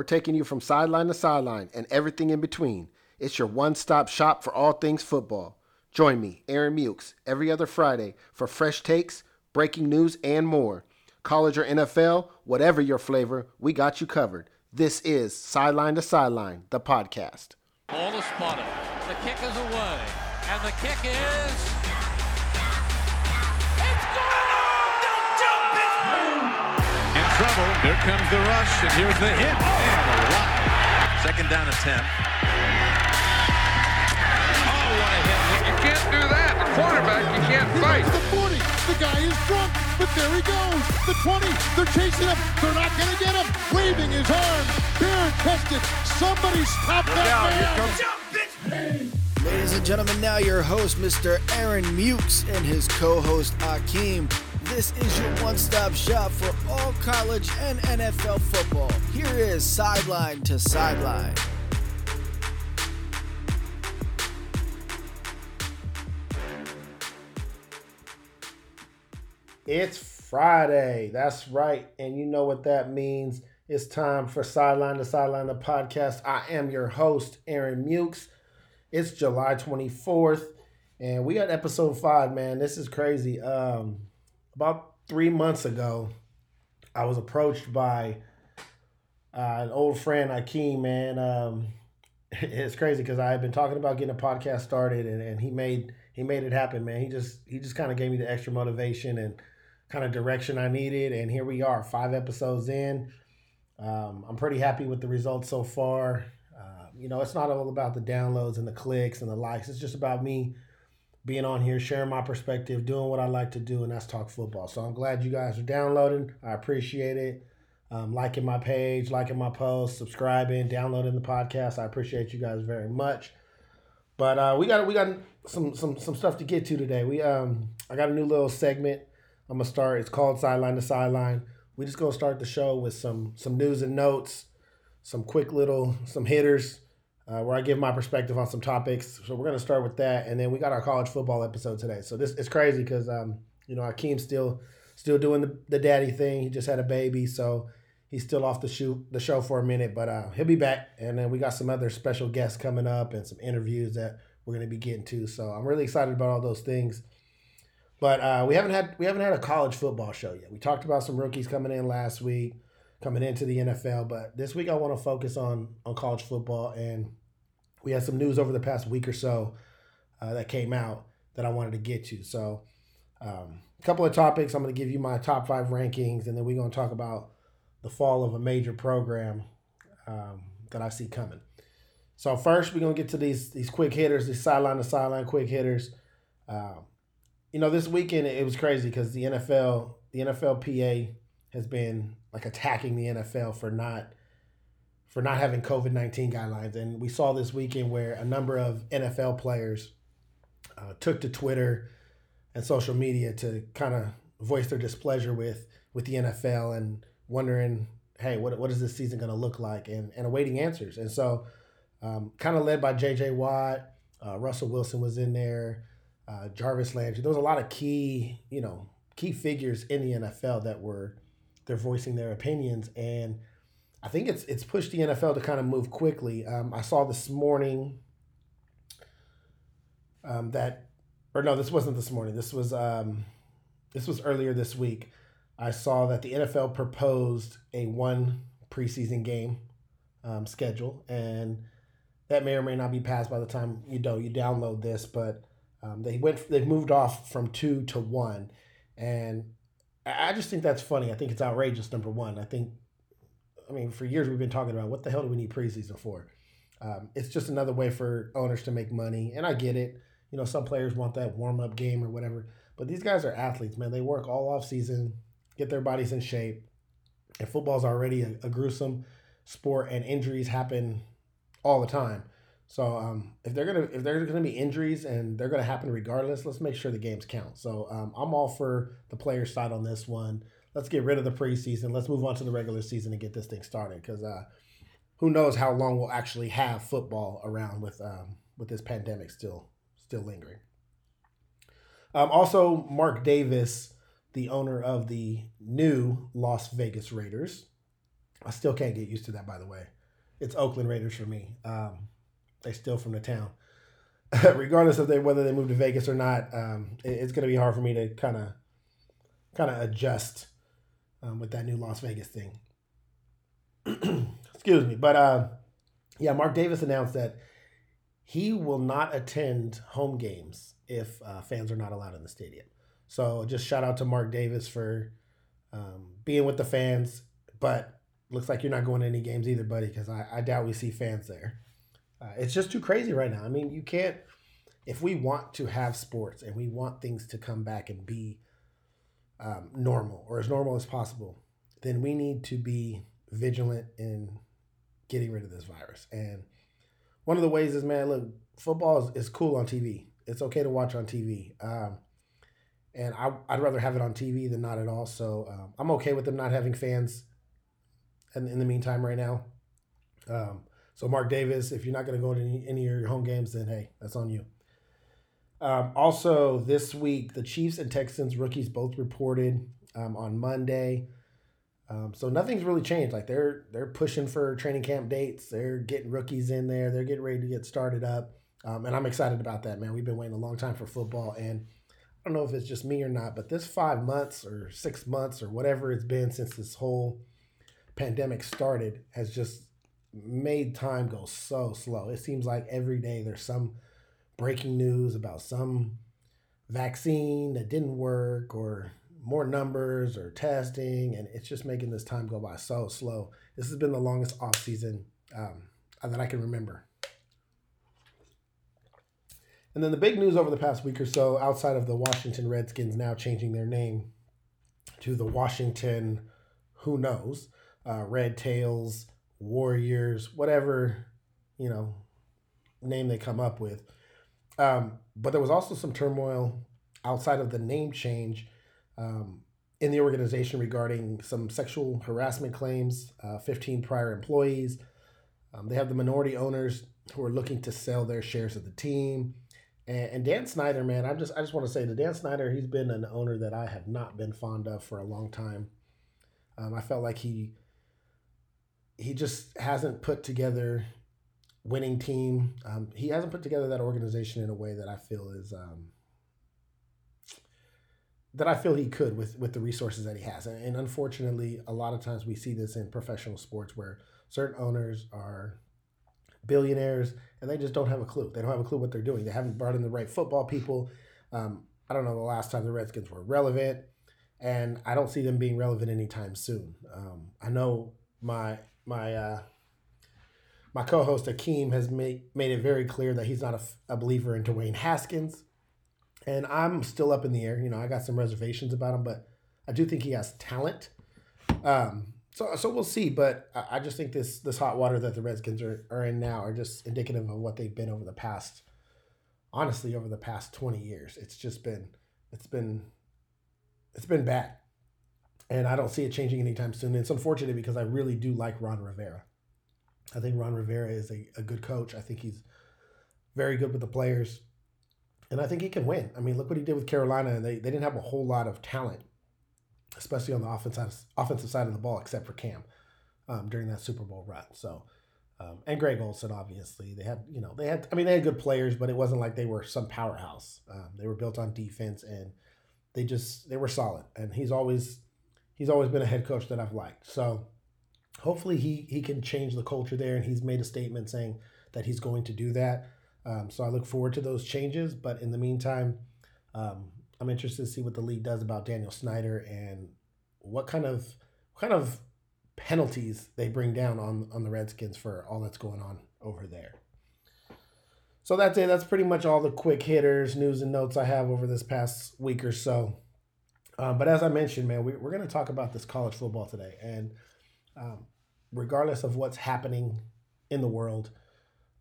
We're taking you from sideline to sideline and everything in between. It's your one stop shop for all things football. Join me, Aaron Mukes, every other Friday for fresh takes, breaking news, and more. College or NFL, whatever your flavor, we got you covered. This is Sideline to Sideline, the podcast. Ball is spotted. The kick is away. And the kick is. Trouble. Here comes the rush, and here's the hit. Oh. And a lot. Second down and 10. Oh, what a hit. You can't do that. The quarterback, you can't He fight. goes to the 40. The guy is drunk, but there he goes. The 20. They're chasing him. They're not going to get him. Waving his arms. Bare chested. Somebody stop that man. Ladies and gentlemen, now your host, Mr. Aaron Mukes, and his co host, Akeem. This is your one stop shop for all college and NFL football. Here is Sideline to Sideline. It's Friday. That's right. And you know what that means. It's time for Sideline to Sideline, the podcast. I am your host, Aaron Mukes. It's July 24th, and we got episode five, man. This is crazy. Um, about three months ago, I was approached by uh, an old friend, Akeem, man. Um, it's crazy because I had been talking about getting a podcast started, and, and he made he made it happen, man. He just he just kind of gave me the extra motivation and kind of direction I needed, and here we are, five episodes in. Um, I'm pretty happy with the results so far. Uh, you know, it's not all about the downloads and the clicks and the likes. It's just about me being on here, sharing my perspective, doing what I like to do, and that's talk football. So I'm glad you guys are downloading. I appreciate it. Um, liking my page, liking my posts, subscribing, downloading the podcast. I appreciate you guys very much. But uh, we got we got some some some stuff to get to today. We um I got a new little segment. I'm gonna start. It's called Sideline to Sideline. We just gonna start the show with some some news and notes, some quick little some hitters, uh, where I give my perspective on some topics. So we're gonna start with that, and then we got our college football episode today. So this it's crazy because um you know Akeem's still still doing the, the daddy thing. He just had a baby, so he's still off the shoot the show for a minute, but uh, he'll be back. And then we got some other special guests coming up and some interviews that we're gonna be getting to. So I'm really excited about all those things. But uh, we haven't had we haven't had a college football show yet. We talked about some rookies coming in last week, coming into the NFL, but this week I want to focus on on college football, and we had some news over the past week or so uh, that came out that I wanted to get to. So, um, a couple of topics. I'm going to give you my top five rankings, and then we're going to talk about the fall of a major program um, that I see coming. So first, we're gonna get to these these quick hitters, these sideline to sideline quick hitters. Um, you know, this weekend it was crazy because the NFL, the NFLPA has been like attacking the NFL for not for not having COVID nineteen guidelines, and we saw this weekend where a number of NFL players uh, took to Twitter and social media to kind of voice their displeasure with with the NFL and wondering, hey, what what is this season going to look like, and and awaiting answers. And so, um, kind of led by J.J. Watt, uh, Russell Wilson was in there, uh, Jarvis Landry. There was a lot of key, you know, key figures in the NFL that were they're voicing their opinions, and I think it's it's pushed the NFL to kind of move quickly. Um, I saw this morning um, that, or no, this wasn't this morning. This was um, this was earlier this week. I saw that the NFL proposed a one preseason game um, schedule, and that may or may not be passed by the time you know you download this. But um, they went, they've moved off from two to one, and I just think that's funny. I think it's outrageous. Number one, I think, I mean, for years we've been talking about what the hell do we need preseason for? Um, it's just another way for owners to make money, and I get it. You know, some players want that warm up game or whatever, but these guys are athletes, man. They work all off season, get their bodies in shape, and football's already a, a gruesome sport, and injuries happen all the time. So um, if they're gonna if there's gonna be injuries and they're gonna happen regardless, let's make sure the games count. So um, I'm all for the players' side on this one. Let's get rid of the preseason. Let's move on to the regular season and get this thing started. Because uh, who knows how long we'll actually have football around with um, with this pandemic still still lingering. Um, also, Mark Davis, the owner of the new Las Vegas Raiders, I still can't get used to that, by the way. It's Oakland Raiders for me. Um, they still from the town. Regardless of they, whether they move to Vegas or not, um, it, it's going to be hard for me to kind of kind of adjust um, with that new Las Vegas thing. Excuse me, but uh, yeah, Mark Davis announced that he will not attend home games if uh, fans are not allowed in the stadium. So just shout out to Mark Davis for um, being with the fans, but looks like you're not going to any games either, buddy, because I, I doubt we see fans there. Uh, it's just too crazy right now. I mean, you can't, if we want to have sports and we want things to come back and be um, normal or as normal as possible, then we need to be vigilant in getting rid of this virus. And one of the ways is, man, look, football is, is cool on TV. It's okay to watch on TV. Um, and I, would rather have it on TV than not at all. So um, I'm okay with them not having fans in, in the meantime right now. Um, so Mark Davis, if you're not going to go to any, any, of your home games, then hey, that's on you. Um, also, this week, the Chiefs and Texans rookies both reported um, on Monday. Um, so nothing's really changed. Like they're they're pushing for training camp dates. They're getting rookies in there. They're getting ready to get started up, um, and I'm excited about that, man. We've been waiting a long time for football, and I don't know if it's just me or not, but this five months or six months or whatever it's been since this whole pandemic started has just made time go so slow. It seems like every day there's some breaking news about some vaccine that didn't work or more numbers or testing, and it's just making this time go by so slow. This has been the longest off season um, that I can remember. And then the big news over the past week or so, outside of the Washington Redskins now changing their name to the Washington, who knows, uh, Red Tails, Warriors, whatever, you know, name they come up with. Um, but there was also some turmoil outside of the name change um, in the organization regarding some sexual harassment claims, uh, 15 prior employees. Um, they have the minority owners who are looking to sell their shares of the team. And, and Dan Snyder, man, I just I just want to say to Dan Snyder, he's been an owner that I have not been fond of for a long time. Um, I felt like he he just hasn't put together winning team. Um, he hasn't put together that organization in a way that I feel is um, that I feel he could with with the resources that he has. And, and, unfortunately, a lot of times we see this in professional sports where certain owners are billionaires and they just don't have a clue. They don't have a clue what they're doing. They haven't brought in the right football people. Um, I don't know the last time the Redskins were relevant, and I don't see them being relevant anytime soon. Um, I know my my uh, my co-host Akeem has made made it very clear that he's not a, a believer in Dwayne Haskins, and I'm still up in the air. You know, I got some reservations about him, but I do think he has talent. Um, so so we'll see, but I, just think this this hot water that the Redskins are, are in now are just indicative of what they've been over the past, honestly, over the past twenty years. It's just been it's been it's been bad and I don't see it changing anytime soon. It's unfortunate because I really do like Ron Rivera. I think Ron Rivera is a, a good coach. I think he's very good with the players. And I think he can win. I mean, look what he did with Carolina. And they, they didn't have a whole lot of talent, especially on the offensive, offensive side of the ball, except for Cam um, during that Super Bowl run. So, um, and Greg Olsen, obviously. They had, you know, they had, I mean, they had good players, but it wasn't like they were some powerhouse. Um, they were built on defense and they just, they were solid. And he's always, he's always been a head coach that I've liked. So hopefully he he can change the culture there, and he's made a statement saying that he's going to do that. Um, so I look forward to those changes. But in the meantime, um, I'm interested to see what the league does about Daniel Snyder and what kind of what kind of penalties they bring down on on the Redskins for all that's going on over there. So that's it. That's pretty much all the quick hitters, news, and notes I have over this past week or so. Um, but as I mentioned, man, we, we're going to talk about this college football today. And um, regardless of what's happening in the world,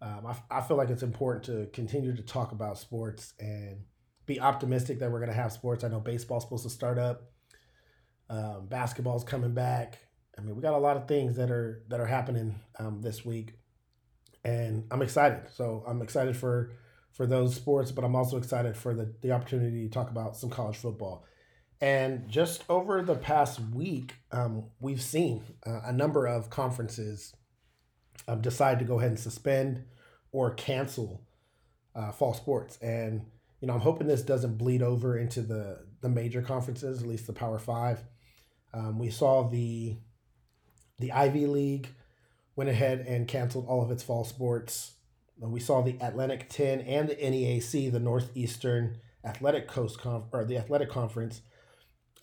um, I, I feel like it's important to continue to talk about sports and be optimistic that we're going to have sports. I know baseball's supposed to start up, um, basketball's coming back. I mean, we got a lot of things that are that are happening um, this week, and I'm excited. So I'm excited for for those sports, but I'm also excited for the the opportunity to talk about some college football And just over the past week, um, we've seen uh, a number of conferences um, decide to go ahead and suspend or cancel uh, fall sports. And you know, I'm hoping this doesn't bleed over into the the major conferences, at least the Power Five. Um, we saw the the Ivy League went ahead and canceled all of its fall sports. We saw the Atlantic 10 and the NEAC, the Northeastern Athletic Coast Conf- or the Athletic Conference,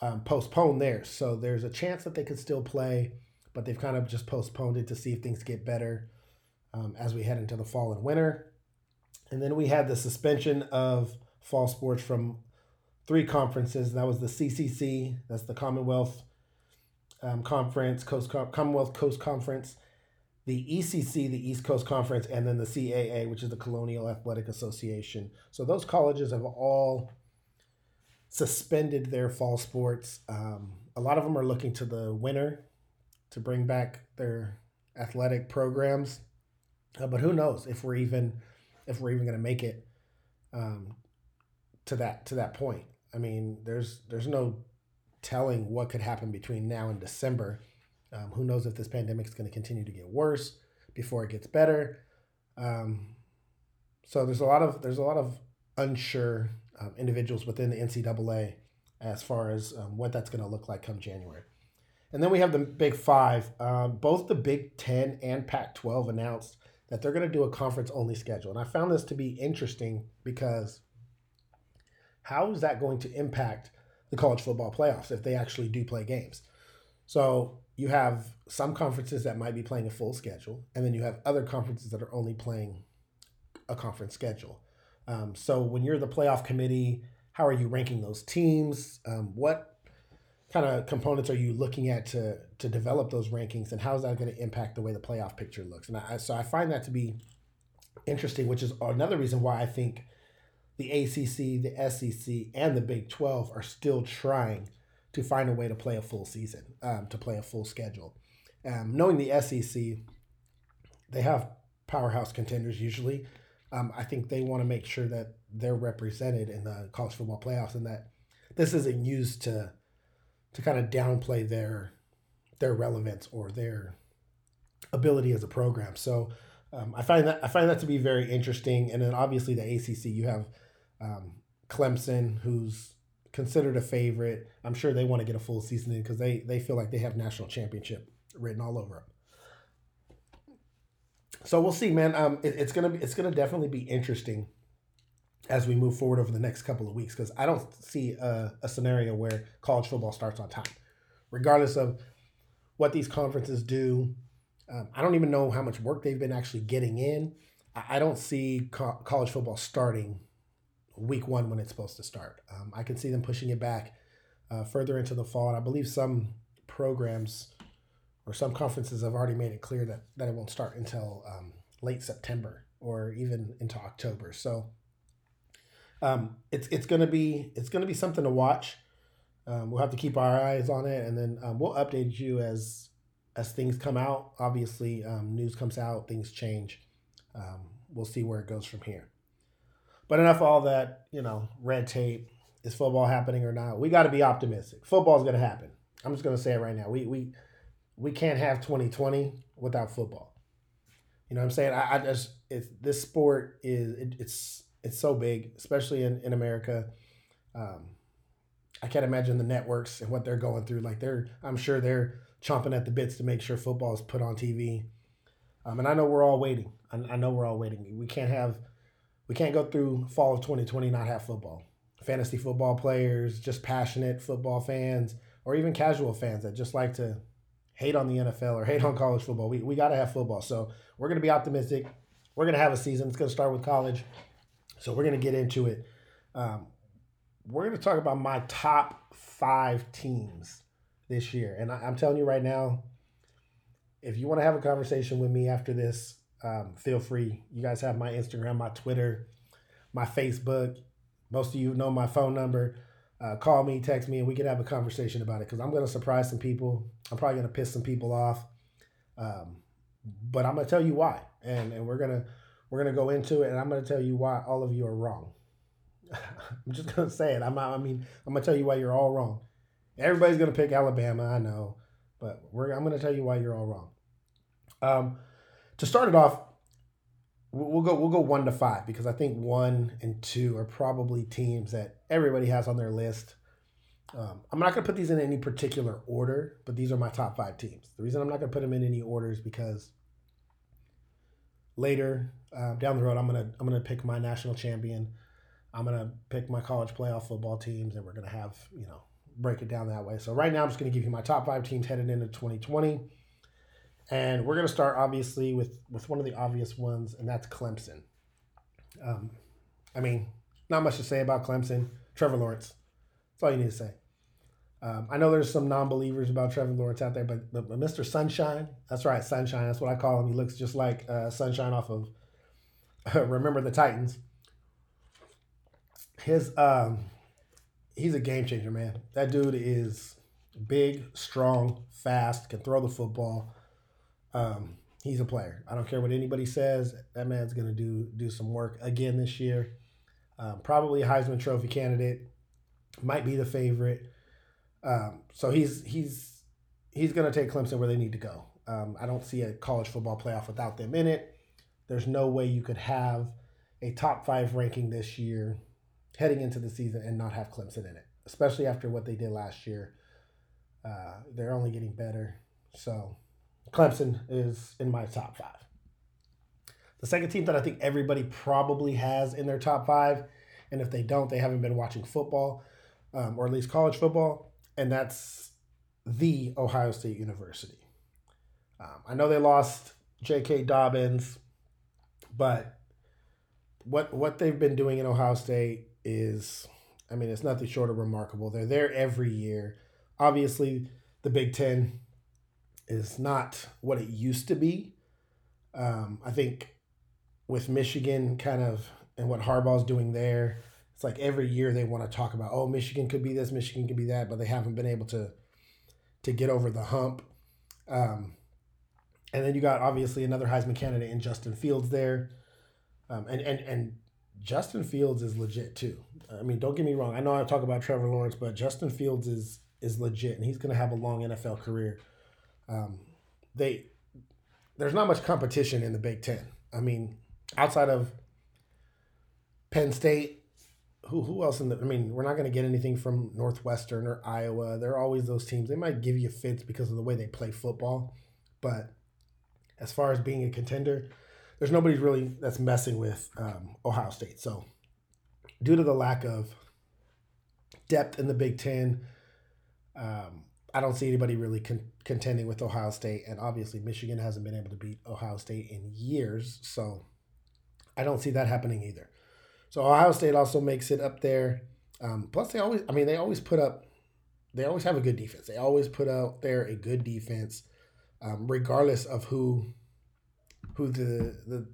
um, postpone theirs. So there's a chance that they could still play, but they've kind of just postponed it to see if things get better um, as we head into the fall and winter. And then we had the suspension of fall sports from three conferences. That was the CCC, that's the Commonwealth um, Conference, Coast Com- Commonwealth Coast Conference, the ECC, the East Coast Conference, and then the CAA, which is the Colonial Athletic Association. So those colleges have all suspended their fall sports. Um, a lot of them are looking to the winter to bring back their athletic programs, uh, but who knows if we're even if we're even going to make it um, to that to that point. I mean, there's there's no telling what could happen between now and December. Um, who knows if this pandemic is going to continue to get worse before it gets better? Um, so there's a lot of there's a lot of unsure um, individuals within the NCAA as far as um, what that's going to look like come January. And then we have the Big Five. Um, both the Big Ten and Pac-12 announced that they're going to do a conference only schedule, and I found this to be interesting because how is that going to impact the college football playoffs if they actually do play games? So you have some conferences that might be playing a full schedule, and then you have other conferences that are only playing a conference schedule. Um, so when you're the playoff committee, how are you ranking those teams? Um, what kind of components are you looking at to to develop those rankings, and how is that going to impact the way the playoff picture looks? And I, so I find that to be interesting, which is another reason why I think the ACC, the SEC, and the Big 12 are still trying to find a way to play a full season, um, to play a full schedule. Um, knowing the SEC, they have powerhouse contenders usually. Um, I think they want to make sure that they're represented in the college football playoffs and that this isn't used to to kind of downplay their their relevance or their ability as a program. So um, I find that I find that to be very interesting. And then obviously the ACC, you have um, Clemson, who's considered a favorite. I'm sure they want to get a full season in because they they feel like they have national championship written all over them. So we'll see, man. Um, it, it's gonna be it's gonna definitely be interesting as we move forward over the next couple of weeks because I don't see a, a scenario where college football starts on time, regardless of what these conferences do. Um, I don't even know how much work they've been actually getting in. I, I don't see co- college football starting week one when it's supposed to start. Um, I can see them pushing it back uh, further into the fall, and I believe some programs or some conferences have already made it clear that that it won't start until um, late September or even into October. So um, it's it's gonna be it's gonna be something to watch. Um, we'll have to keep our eyes on it, and then um, we'll update you as as things come out. Obviously, um, news comes out, things change. Um, we'll see where it goes from here. But enough all that, you know, red tape. Is football happening or not? We got to be optimistic. Football's going to happen. I'm just going to say it right now. We we we can't have 2020 without football. You know what I'm saying? I, I just it's this sport is it, it's it's so big, especially in in America. Um, I can't imagine the networks and what they're going through. Like they're, I'm sure they're chomping at the bits to make sure football is put on TV. Um, and I know we're all waiting. I, I know we're all waiting. We can't have, we can't go through fall of 2020 not have football. Fantasy football players, just passionate football fans, or even casual fans that just like to hate on the NFL or hate on college football. We, we got to have football. So we're going to be optimistic. We're going to have a season. It's going to start with college. So we're going to get into it. Um, we're going to talk about my top five teams this year. And I, am telling you right now, if you want to have a conversation with me after this, um, feel free. You guys have my Instagram, my Twitter, my Facebook. Most of you know my phone number. Uh, call me, text me, and we can have a conversation about it because I'm going to surprise some people. I'm probably to piss some people off. Um, but I'm to tell you why. And, and we're to we're to go into it, and I'm to tell you why all of you are wrong. I'm just gonna say it. I'm not, I mean, I'm gonna tell you why you're all wrong. Everybody's gonna pick Alabama, I know, but we're I'm gonna tell you why you're all wrong. Um, to start it off, we'll go we'll go one to five because I think one and two are probably teams that everybody has on their list. Um, I'm not gonna put these in any particular order, but these are my top five teams. The reason I'm not gonna put them in any order is because later uh, down the road, I'm gonna I'm gonna pick my national champion. I'm gonna pick my college playoff football teams, and we're gonna have you know break it down that way. So right now, I'm just gonna give you my top five teams headed into 2020, and we're gonna start obviously with with one of the obvious ones, and that's Clemson. Um, I mean, not much to say about Clemson. Trevor Lawrence. That's all you need to say. Um, I know there's some non-believers about Trevor Lawrence out there, but, but, but Mr. Sunshine, that's right, Sunshine. That's what I call him. He looks just like uh, Sunshine off of Remember the Titans. His um, he's a game changer, man. That dude is big, strong, fast, can throw the football. Um, he's a player. I don't care what anybody says. That man's gonna do do some work again this year. Um, probably Heisman Trophy candidate. Might be the favorite. Um, so he's he's he's gonna take Clemson where they need to go. Um, I don't see a college football playoff without them in it. There's no way you could have a top five ranking this year heading into the season and not have Clemson in it, especially after what they did last year. Uh, they're only getting better. So Clemson is in my top five. The second team that I think everybody probably has in their top five, and if they don't, they haven't been watching football, um, or at least college football, and that's the Ohio State University. Um, I know they lost J.K. Dobbins, but what what they've been doing in Ohio State is, I mean, it's nothing short of remarkable. They're there every year. Obviously, the Big Ten is not what it used to be. Um, I think with Michigan kind of and what Harbaugh's doing there, it's like every year they want to talk about, oh, Michigan could be this, Michigan could be that, but they haven't been able to to get over the hump. Um, and then you got obviously another Heisman candidate in Justin Fields there. Um, and, and, and Justin Fields is legit too. I mean, don't get me wrong. I know I talk about Trevor Lawrence, but Justin Fields is is legit, and he's going to have a long NFL career. Um, they there's not much competition in the Big Ten. I mean, outside of Penn State, who who else in the? I mean, we're not going to get anything from Northwestern or Iowa. They're always those teams. They might give you fits because of the way they play football, but as far as being a contender, there's nobody really that's messing with um, Ohio State. So, due to the lack of depth in the Big Ten, um, I don't see anybody really con- contending with Ohio State. And obviously, Michigan hasn't been able to beat Ohio State in years. So, I don't see that happening either. So, Ohio State also makes it up there. Um, plus, they always, I mean, they always put up, they always have a good defense. They always put out there a good defense, um, regardless of who who the the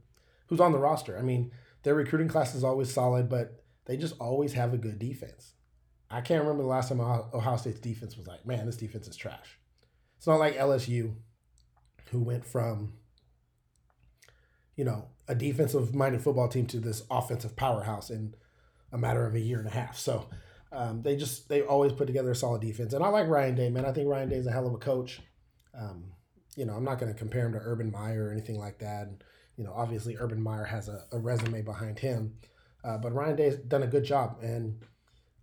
who's on the roster. I mean, their recruiting class is always solid, but they just always have a good defense. I can't remember the last time Ohio State's defense was like, man, this defense is trash. It's not like LSU, who went from, you know, a defensive minded football team to this offensive powerhouse in a matter of a year and a half. So um, they just, they always put together a solid defense. And I like Ryan Day, man. I think Ryan Day is a hell of a coach. Um, you know, I'm not going to compare him to Urban Meyer or anything like that. You know, obviously Urban Meyer has a, a resume behind him. Uh, but Ryan Day's done a good job. And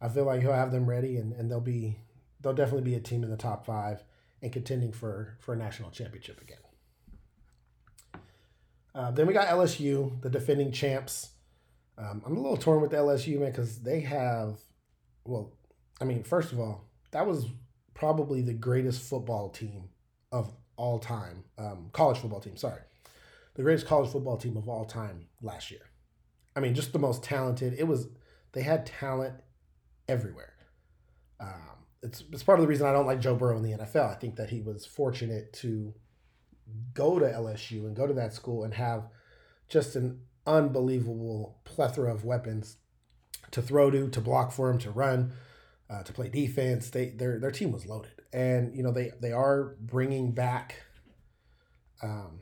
I feel like he'll have them ready and, and they'll be, they'll definitely be a team in the top five and contending for, for a national championship again. Uh, then we got LSU, the defending champs. Um, I'm a little torn with LSU, man, because they have, well, I mean, first of all, that was probably the greatest football team of all time, um, college football team, sorry, the greatest college football team of all time last year. I mean, just the most talented. It was, they had talent everywhere. Um, it's, it's part of the reason I don't like Joe Burrow in the NFL. I think that he was fortunate to go to LSU and go to that school and have just an unbelievable plethora of weapons to throw to, to block for him, to run, uh, to play defense. They their their team was loaded and you know they they are bringing back. Um,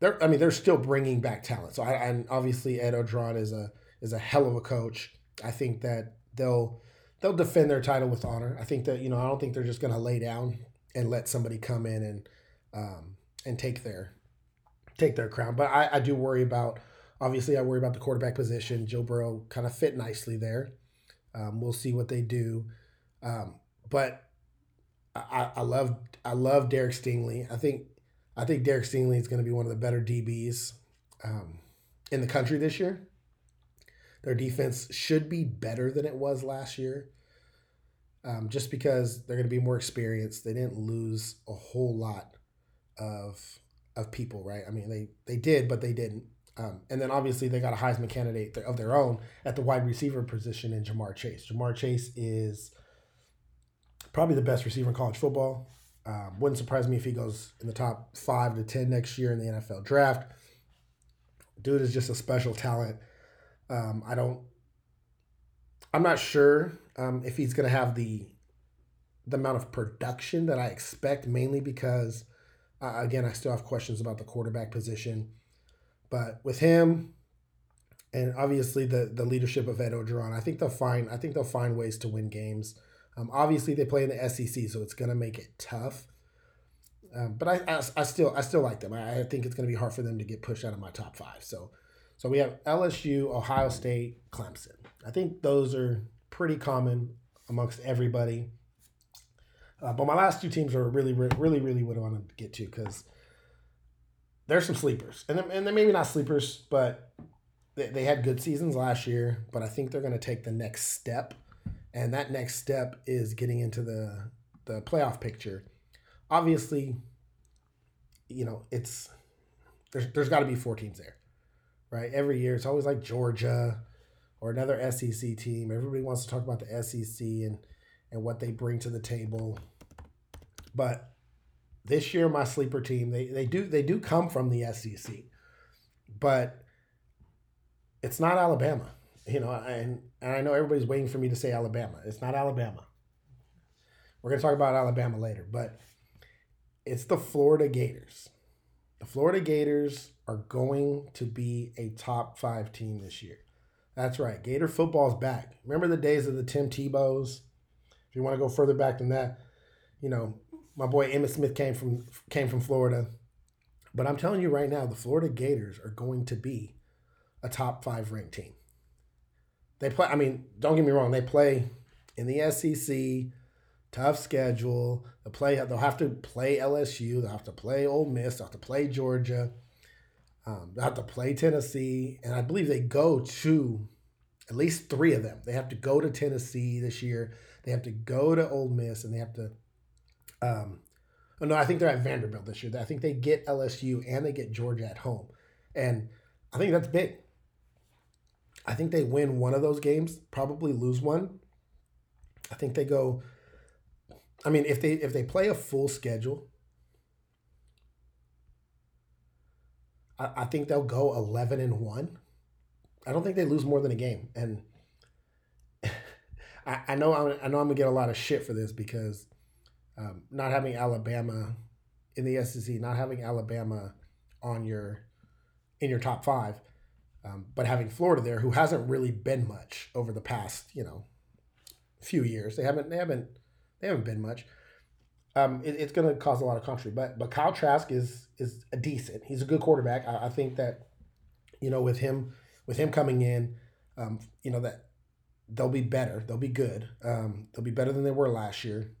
they're I mean they're still bringing back talent. So I and obviously Ed Orgeron is a is a hell of a coach. I think that they'll they'll defend their title with honor. I think that you know I don't think they're just going to lay down and let somebody come in and um, and take their take their crown. But I, I do worry about obviously I worry about the quarterback position. Joe Burrow kind of fit nicely there. Um, we'll see what they do. Um, but I, I love I love Derek Stingley. I think I think Derek Stingley is going to be one of the better DBs um, in the country this year. Their defense should be better than it was last year, um, just because they're going to be more experienced. They didn't lose a whole lot of of people, right? I mean, they they did, but they didn't. Um, and then obviously they got a Heisman candidate of their own at the wide receiver position in Ja'Marr Chase. Ja'Marr Chase is probably the best receiver in college football. Um, wouldn't surprise me if he goes in the top five to ten next year in the NFL draft. Dude is just a special talent. Um, I don't. I'm not sure um, if he's going to have the the amount of production that I expect, mainly because, uh, again, I still have questions about the quarterback position. But with him, and obviously the the leadership of Ed Orgeron, I think they'll find I think they'll find ways to win games. Um, obviously, they play in the SEC, so it's going to make it tough. Um, but I, I, I, still I still like them. I, I think it's going to be hard for them to get pushed out of my top five. So so we have LSU, Ohio State, Clemson. I think those are pretty common amongst everybody. Uh, but my last two teams are really, really, really what I want to get to because there's some sleepers, and and they're maybe not sleepers, but they, they had good seasons last year. But I think they're going to take the next step and that next step is getting into the the playoff picture. Obviously, you know it's there's there's got to be four teams there, right? Every year it's always like Georgia or another SEC team. Everybody wants to talk about the SEC and and what they bring to the table, but this year my sleeper team they, they do they do come from the SEC, but it's not Alabama you know, and and I know everybody's waiting for me to say Alabama. It's not Alabama. We're gonna talk about Alabama later, but it's the Florida Gators. The Florida Gators are going to be a top five team this year. That's right. Gator football's back. Remember the days of the Tim Tebows? You want to go further back than that, you know, my boy Emmitt Smith came from came from Florida. But I'm telling you right now, the Florida Gators are going to be a top five ranked team. They play. I mean, don't get me wrong. They play in the SEC, tough schedule. They'll play. They'll have to play LSU. They'll have to play Ole Miss. They'll have to play Georgia. Um, they'll have to play Tennessee, and I believe they go to at least three of them. They have to go to Tennessee this year. They have to go to Ole Miss, and they have to. Um, oh no, I think they're at Vanderbilt this year. I think they get LSU and they get Georgia at home, and I think that's big. I think they win one of those games, probably lose one. I think they go. I mean, if they if they play a full schedule, I, I think they'll go eleven and one. I don't think they lose more than a game, and I, I know I'm, I know I'm gonna get a lot of shit for this because um, not having Alabama in the SEC, not having Alabama on your in your top five um, but having Florida there, who hasn't really been much over the past, you know, few years, they haven't, they haven't, they haven't been much. Um, it, it's going to cause a lot of controversy. But but Kyle Trask is is a decent. He's a good quarterback. I, I think that, you know, with him with him coming in, um, you know that they'll be better. They'll be good. Um, they'll be better than they were last year.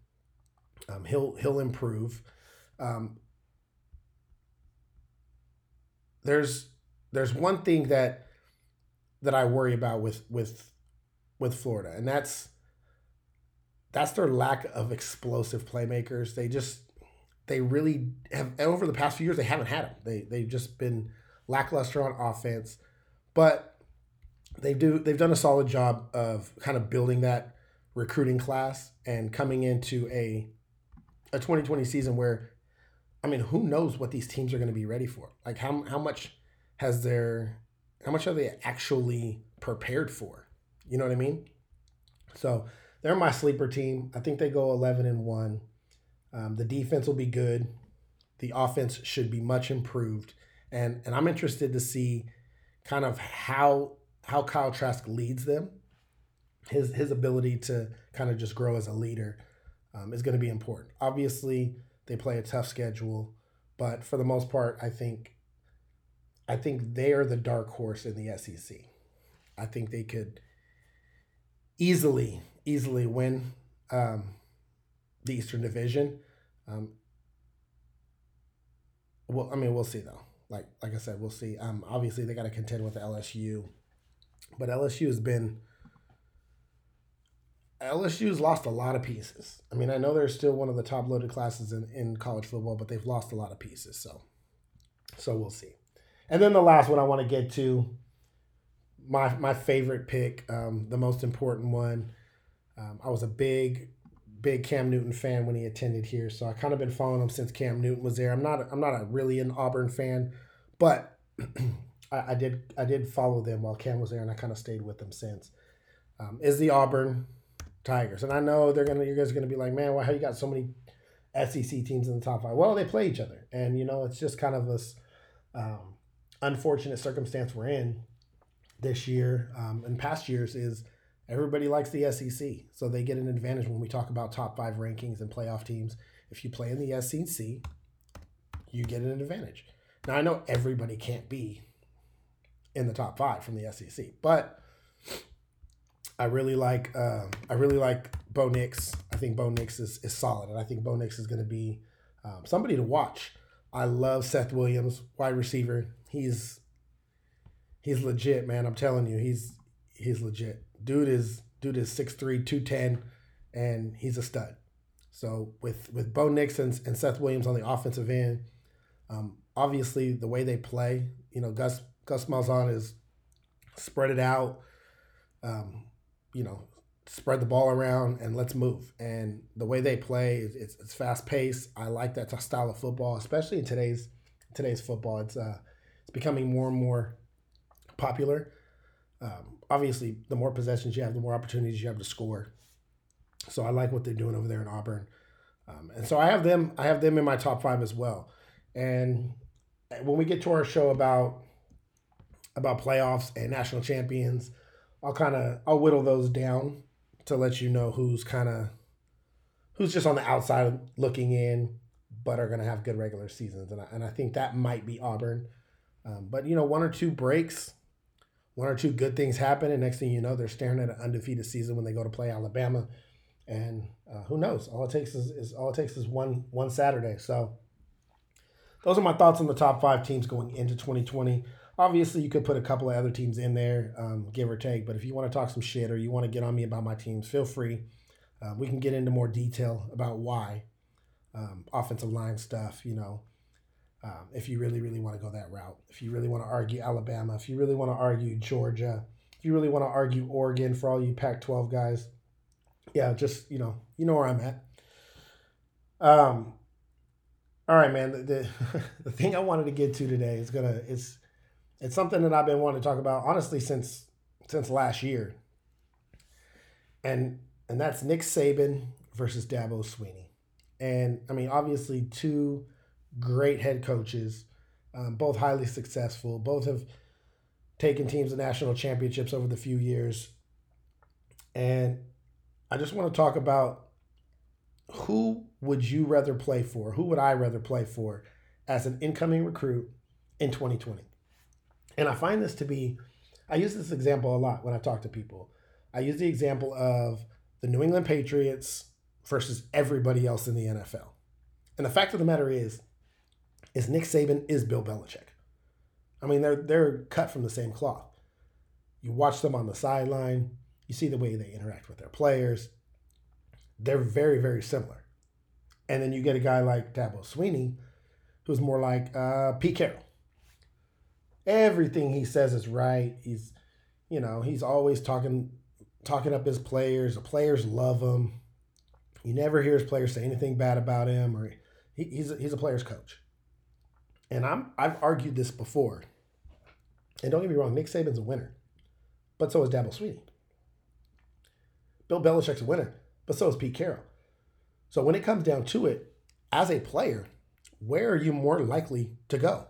Um, he'll he'll improve. Um, there's there's one thing that that I worry about with with with Florida, and that's that's their lack of explosive playmakers. They just they really have over the past few years they haven't had them. They they've just been lackluster on offense, but they do they've done a solid job of kind of building that recruiting class and coming into a a 2020 season where I mean, who knows what these teams are going to be ready for? Like how how much has their how much are they actually prepared for? You know what I mean? So they're my sleeper team. I think they go eleven and one. Um, the defense will be good. The offense should be much improved, and and I'm interested to see kind of how how Kyle Trask leads them. his his ability to kind of just grow as a leader um, is going to be important. Obviously, they play a tough schedule, but for the most part, I think I think they are the dark horse in the SEC. I think they could easily easily win um, the Eastern Division. Um, well, I mean, we'll see though. Like like I said, we'll see. Um, obviously they got to contend with LSU, but LSU has been LSU's lost a lot of pieces. I mean, I know they're still one of the top loaded classes in, in college football, but they've lost a lot of pieces. So, so we'll see. And then the last one I want to get to, my my favorite pick, um, the most important one. Um, I was a big, big Cam Newton fan when he attended here, so I kind of been following him since Cam Newton was there. I'm not I'm not a really an Auburn fan, but I, I did I did follow them while Cam was there, and I kind of stayed with them since. Um, is the Auburn Tigers. And I know they're gonna you guys are gonna be like, man, why how you got so many SEC teams in the top five? Well, they play each other, and you know it's just kind of this um, unfortunate circumstance we're in this year um, and past years is everybody likes the SEC, so they get an advantage when we talk about top five rankings and playoff teams. If you play in the SEC, you get an advantage. Now I know everybody can't be in the top five from the SEC, but I really like uh, I really like Bo Nix. I think Bo Nix is, is solid, and I think Bo Nix is going to be um, somebody to watch. I love Seth Williams, wide receiver. He's he's legit, man. I'm telling you, he's he's legit. Dude is dude is 6'3", 210, and he's a stud. So with with Bo Nix and, and Seth Williams on the offensive end, um, obviously the way they play, you know, Gus Gus Malzahn is spread it out. Um, you know, spread the ball around and let's move. And the way they play, it's, it's, fast paced. I like that style of football, especially in today's today's football. It's uh, it's becoming more and more popular. Um, obviously, the more possessions you have, the more opportunities you have to score. So I like what they're doing over there in Auburn, um, and so I have them. I have them in my top five as well. And when we get to our show about about playoffs and national champions, I'll kind of I'll whittle those down to let you know who's kind of who's just on the outside looking in, but are going to have good regular seasons, and I, and I think that might be Auburn. Um, but you know, one or two breaks, one or two good things happen, and next thing you know, they're staring at an undefeated season when they go to play Alabama, and uh, who knows? All it takes is, is all it takes is one one Saturday. So those are my thoughts on the top five teams going into 2020. Obviously, you could put a couple of other teams in there, um, give or take. But if you want to talk some shit or you want to get on me about my teams, feel free. Uh, we can get into more detail about why um, offensive line stuff. You know, um, if you really, really want to go that route. If you really want to argue Alabama, if you really want to argue Georgia, if you really want to argue Oregon for all you Pac-12 guys, yeah, just you know, you know where I'm at. Um, all right, man. The, the, the thing I wanted to get to today is gonna it's it's something that I've been wanting to talk about honestly since since last year. And and that's Nick Saban versus Dabo Swinney. And I mean, obviously, two great head coaches, um, both highly successful. Both have taken teams to national championships over the few years. And I just want to talk about who would you rather play for? Who would I rather play for as an incoming recruit in 2020? And I find this to be, I use this example a lot when I talk to people. I use the example of the New England Patriots versus everybody else in the NFL. And the fact of the matter is, is Nick Saban is Bill Belichick. I mean, they're they're cut from the same cloth. You watch them on the sideline, you see the way they interact with their players. They're very, very similar. And then you get a guy like Dabo Swinney, who's more like uh, Pete Carroll everything he says is right. He's, you know, he's always talking talking up his players. The players love him. You never hear his players say anything bad about him, or he, he's a, he's a player's coach. And I'm I've argued this before. And don't get me wrong, Nick Saban's a winner, but so is Dabo Swinney. Bill Belichick's a winner, but so is Pete Carroll. So when it comes down to it, as a player, where are you more likely to go?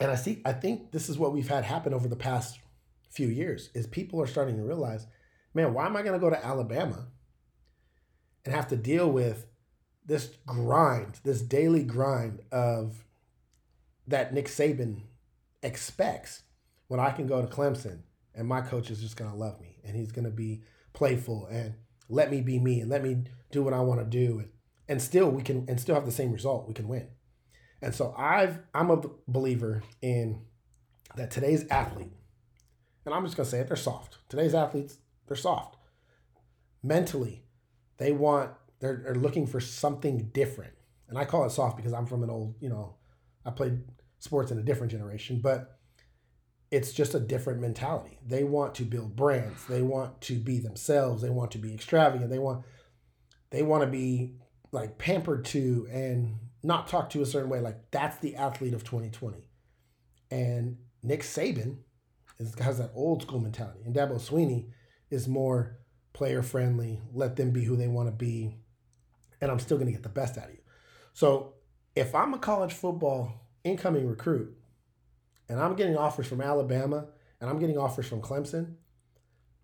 And I see, I think this is what we've had happen over the past few years is people are starting to realize, man, why am I going to go to Alabama and have to deal with this grind, this daily grind of that Nick Saban expects when I can go to Clemson and my coach is just going to love me and he's going to be playful and let me be me and let me do what I want to do and, and still we can and still have the same result we can win. And so I've I'm a believer in that today's athlete and I'm just to say it they're soft. Today's athletes they're soft. Mentally they want they're, they're looking for something different. And I call it soft because I'm from an old, you know, I played sports in a different generation, but it's just a different mentality. They want to build brands. They want to be themselves. They want to be extravagant. They want they want to be like pampered to and not talk to a certain way. Like that's the athlete of 2020. And Nick Saban is, has that old school mentality. And Dabo Swinney is more player friendly. Let them be who they want to be. And I'm still going to get the best out of you. So if I'm a college football incoming recruit and I'm getting offers from Alabama and I'm getting offers from Clemson,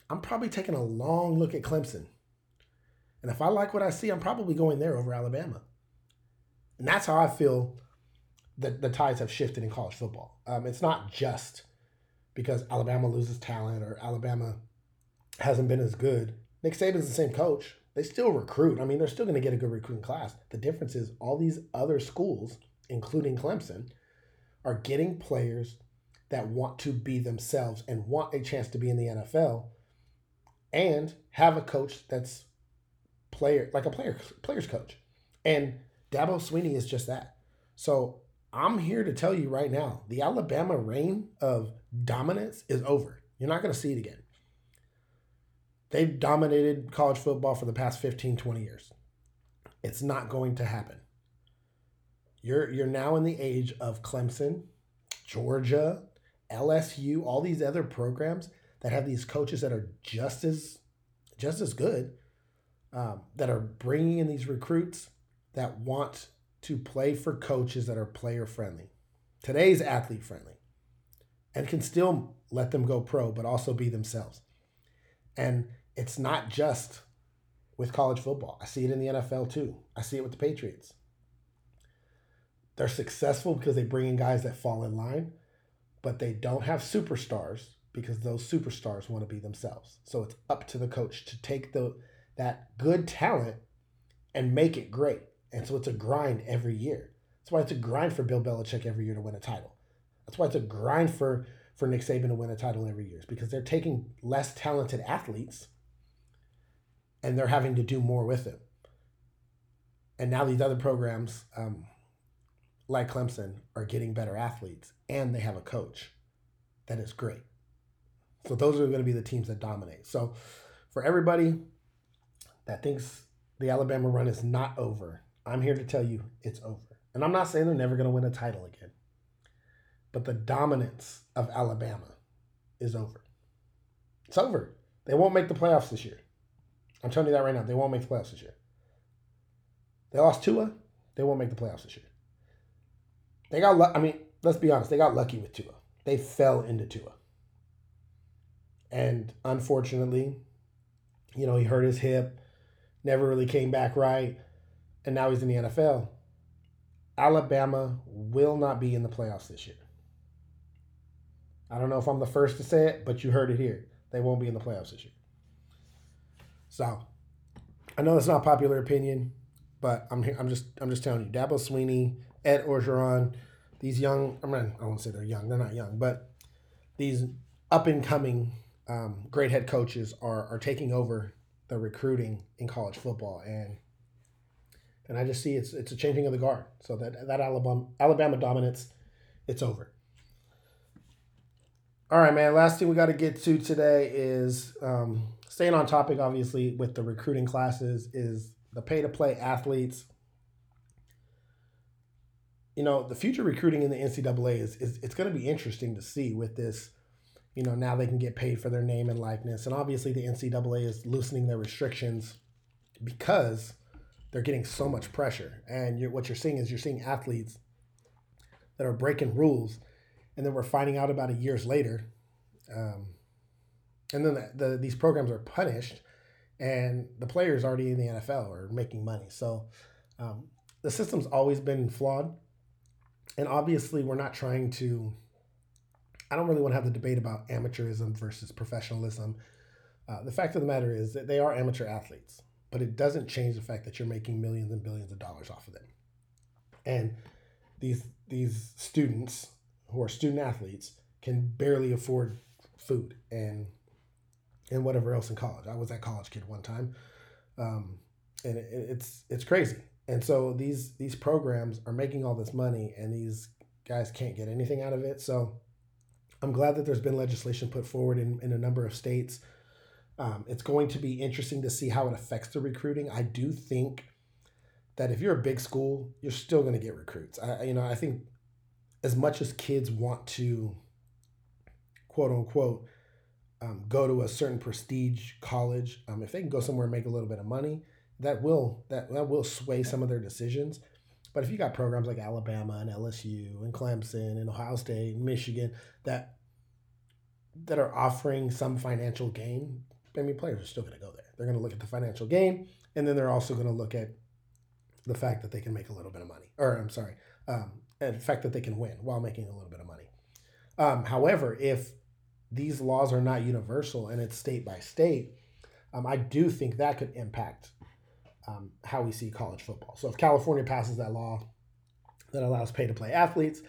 I'm probably taking a long look at Clemson. And if I like what I see, I'm probably going there over Alabama. And that's how I feel that the tides have shifted in college football. Um, it's not just because Alabama loses talent or Alabama hasn't been as good. Nick Saban's the same coach. They still recruit. I mean, they're still going to get a good recruiting class. The difference is all these other schools, including Clemson, are getting players that want to be themselves and want a chance to be in the NFL and have a coach that's player like a player players coach. And Dabo Swinney is just that. So I'm here to tell you right now, the Alabama reign of dominance is over. You're not going to see it again. They've dominated college football for the past 15, 20 years. It's not going to happen. You're you're now in the age of Clemson, Georgia, LSU, all these other programs that have these coaches that are just as just as good, um, that are bringing in these recruits that want to play for coaches that are player friendly. Today's athlete friendly, and can still let them go pro, but also be themselves. And it's not just with college football. I see it in the NFL too. I see it with the Patriots. They're successful because they bring in guys that fall in line, but they don't have superstars because those superstars want to be themselves. So it's up to the coach to take the that good talent and make it great. And so it's a grind every year. That's why it's a grind for Bill Belichick every year to win a title. That's why it's a grind for for Nick Saban to win a title every year is because they're taking less talented athletes and they're having to do more with them. And now these other programs, um, like Clemson are getting better athletes and they have a coach that is great. So those are going to be the teams that dominate. So for everybody that thinks the Alabama run is not over, I'm here to tell you it's over. And I'm not saying they're never going to win a title again. But the dominance of Alabama is over. It's over. They won't make the playoffs this year. I'm telling you that right now. They won't make the playoffs this year. They lost Tua. They won't make the playoffs this year. They got, I mean, let's be honest, they got lucky with Tua. They fell into Tua. And unfortunately, you know, he hurt his hip, never really came back right, and now he's in the NFL. Alabama will not be in the playoffs this year. I don't know if I'm the first to say it, but you heard it here. They won't be in the playoffs this year. So, I know that's not popular opinion, but I'm here, I'm just I'm just telling you, Dabo Swinney, Ed Orgeron, these young, I mean, I won't say they're young, they're not young, but these up and coming um, great head coaches are, are taking over the recruiting in college football. And and I just see it's it's a changing of the guard. So that that Alabama Alabama dominance, it's over. All right, man. Last thing we got to get to today is um, staying on topic, obviously, with the recruiting classes, is the pay to play athletes you know, the future recruiting in the NCAA is, is it's going to be interesting to see with this. You know, now they can get paid for their name and likeness, and obviously the NCAA is loosening their restrictions because they're getting so much pressure. And you're, what you're seeing is you're seeing athletes that are breaking rules, and then we're finding out about it years later. Um, and then the, the, these programs are punished, and the players already in the NFL are making money. So um, the system's always been flawed, and obviously we're not trying to. I don't really want to have the debate about amateurism versus professionalism. Uh, the fact of the matter is that they are amateur athletes, but it doesn't change the fact that you're making millions and billions of dollars off of them. And these these students who are student athletes can barely afford food and and whatever else in college. I was that college kid one time, um, and it, it's it's crazy. And so these these programs are making all this money, and these guys can't get anything out of it. So I'm glad that there's been legislation put forward in, in a number of states. Um, it's going to be interesting to see how it affects the recruiting. I do think that if you're a big school, you're still going to get recruits. I, you know, I think as much as kids want to, quote unquote, um, go to a certain prestige college, um, if they can go somewhere and make a little bit of money, that will that that will sway some of their decisions. But if you got programs like Alabama and LSU and Clemson and Ohio State and Michigan that that are offering some financial gain, I mean, players are still going to go there. They're going to look at the financial gain, and then they're also going to look at the fact that they can make a little bit of money, or I'm sorry, um, and the fact that they can win while making a little bit of money. Um, however, if these laws are not universal and it's state by state, um, I do think that could impact um, how we see college football. So if California passes that law that allows pay to play athletes,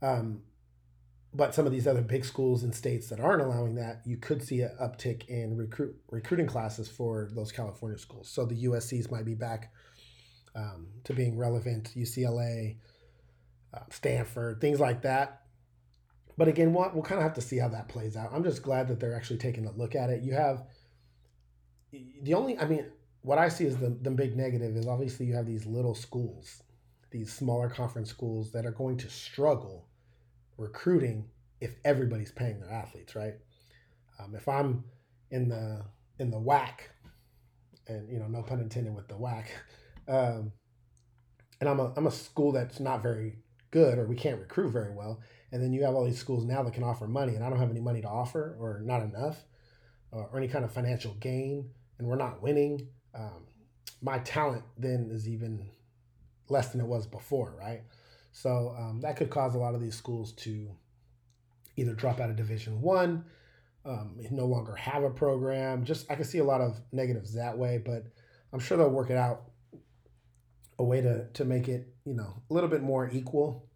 um, but some of these other big schools and states that aren't allowing that, you could see an uptick in recruit recruiting classes for those California schools. So the USC's might be back um, to being relevant, UCLA, uh, Stanford, things like that. But again, we'll, we'll kind of have to see how that plays out. I'm just glad that they're actually taking a look at it. You have the only, I mean, what I see is the, the big negative is obviously you have these little schools, these smaller conference schools that are going to struggle recruiting if everybody's paying their athletes, right? Um, if I'm in the in the WAC, and you know, no pun intended with the whack, um, and I'm a I'm a school that's not very good or we can't recruit very well, and then you have all these schools now that can offer money, and I don't have any money to offer or not enough, or, or any kind of financial gain, and we're not winning. Um, my talent then is even less than it was before, right? So um, that could cause a lot of these schools to either drop out of Division One, um, no longer have a program. Just I can see a lot of negatives that way, but I'm sure they'll work it out a way to to make it you know a little bit more equal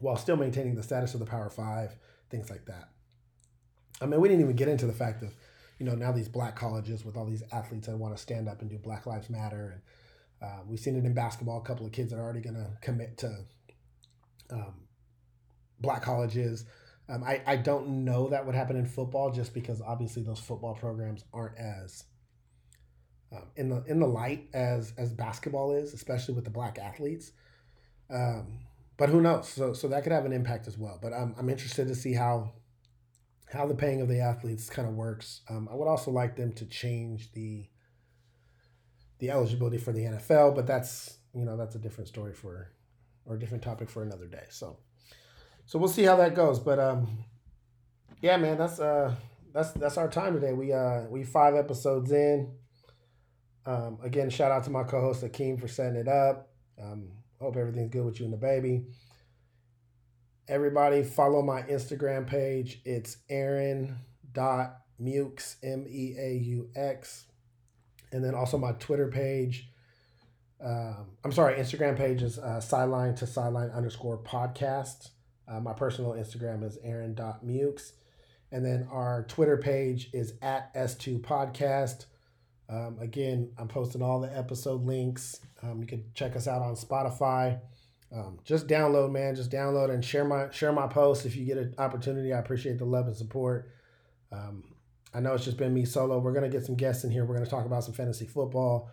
while still maintaining the status of the Power Five, things like that. I mean, we didn't even get into the fact of you know now these black colleges with all these athletes that want to stand up and do Black Lives Matter, and uh, we've seen it in basketball. A couple of kids are already going to commit to um, black colleges. Um, I, I don't know that would happen in football just because obviously those football programs aren't as um, in the in the light as as basketball is, especially with the black athletes. Um, but who knows? So so that could have an impact as well. But I'm I'm interested to see how how the paying of the athletes kind of works. Um, I would also like them to change the the eligibility for the NFL, but that's you know that's a different story for or a different topic for another day. So so we'll see how that goes. But um, yeah, man, that's uh that's that's our time today. We uh we five episodes in. Um, again, shout out to my co-host Akeem for setting it up. Um, hope everything's good with you and the baby. Everybody follow my Instagram page. It's Aaron dot Meux M E A U X, and then also my Twitter page. Um, I'm sorry, Instagram page is uh, sideline to sideline underscore podcast. Uh, my personal Instagram is Aaron dot Meux, and then our Twitter page is at S2 Podcast. Um, again, I'm posting all the episode links. Um, you can check us out on Spotify. Um, just download, man. Just download and share my share my post if you get an opportunity. I appreciate the love and support. Um, I know it's just been me solo. We're gonna get some guests in here. We're gonna talk about some fantasy football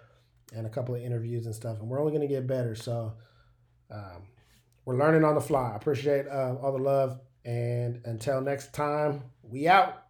and a couple of interviews and stuff. And we're only gonna get better. So um, we're learning on the fly. I appreciate uh, all the love. And until next time, we out.